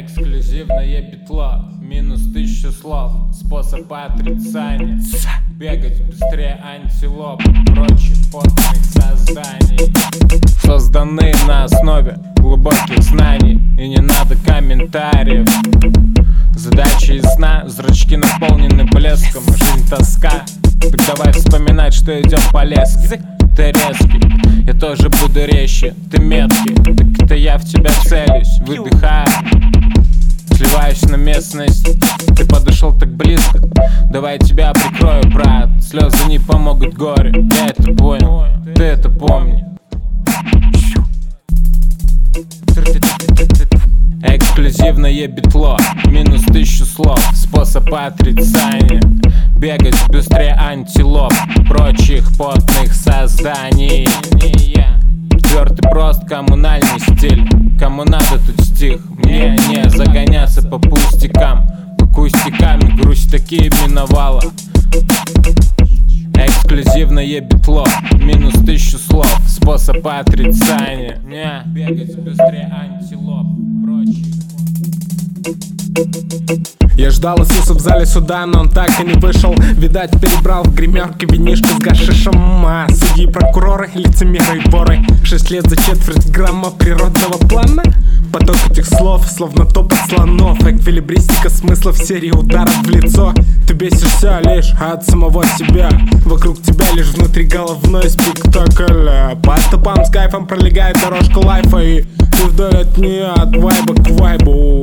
Эксклюзивное петло, минус тысячу слов. Способ отрицания. Бегать быстрее антилоп Прочих потных созданий. Созданы на основе глубоких знаний. И не надо комментариев. Задача ясна, зрачки наполнены блеском. Жизнь тоска, так давай вспоминать, что идем по леске. Ты резкий, тоже буду резче. Ты меткий, так это я в тебя целюсь. Выдыхаю Сливаюсь на местность. Ты подошел так близко. Давай тебя прикрою, брат. Слезы не помогут горе. Я это понял, ты это помни. Эксклюзивное битло Минус тысячу слов. Способ отрицания Бегать быстрее антилоп Прочих потных созданий. Твердый прост коммунальный стиль. Кому надо тут стих. Мне не загоняться по пустякам. По кустиками грусть такие миновала. Эксклюзивное битло Минус тысячу слов. Способ отрицания. Не бегать быстрее антилоп Прочих я ждал Иисуса в зале суда, но он так и не вышел. Видать, перебрал в гримерке винишко с гашишем а, Судьи, прокуроры, лицемеры и воры. Шесть лет за четверть грамма природного плана. Поток этих слов, словно топот слонов. Эквилибристика смысла в серии ударов в лицо. Ты бесишься лишь от самого себя. Вокруг тебя лишь внутри головной спектакль. По стопам с кайфом пролегает дорожка лайфа И ты вдоль от нее, от вайба к вайбу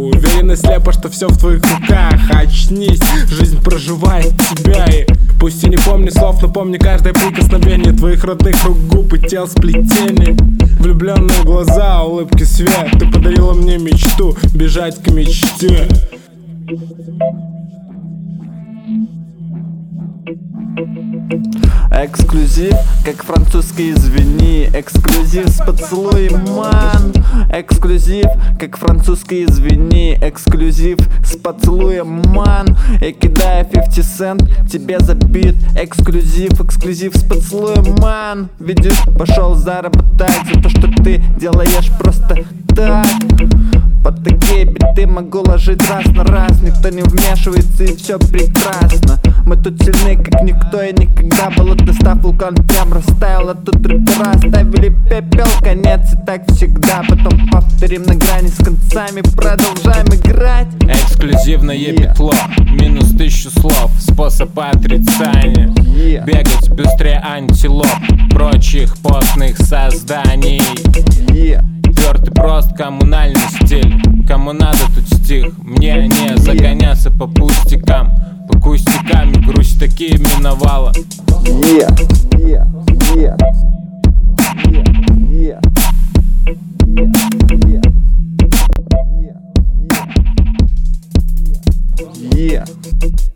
Уверен и слепо, что все в твоих руках. Очнись, жизнь проживает тебя и Пусть и не помни слов, но помни каждое прикосновение Твоих родных рук, губ и тел сплетений. Влюбленные глаза, улыбки свет. Ты подарила мне мечту, бежать к мечте Эксклюзив, как французский извини. Эксклюзив с поцелуем ман. Эксклюзив, как французский извини. Эксклюзив с поцелуем ман. Я кидаю 50 цент, тебе забит Эксклюзив, эксклюзив с поцелуем ман. Видишь, пошел заработать за то, что ты делаешь просто так. Под такие биты могу ложить раз на раз. Никто не вмешивается и все прекрасно. Мы тут сильны как никто и никогда было Вулкан прям растаял, а тут рэпера оставили пепел Конец и так всегда, потом повторим на грани с концами Продолжаем играть. Эксклюзивное yeah. петло, минус тысячу слов Способ отрицания. Yeah. Бегать быстрее антилоп Прочих потных созданий. Yeah. Твердый прост коммунальный стиль. Кому надо тут стих. Мне не загоняться по пустякам акустиками Грусть таки миновала yeah, yeah, yeah. Yeah, yeah, yeah. Yeah. yeah. yeah.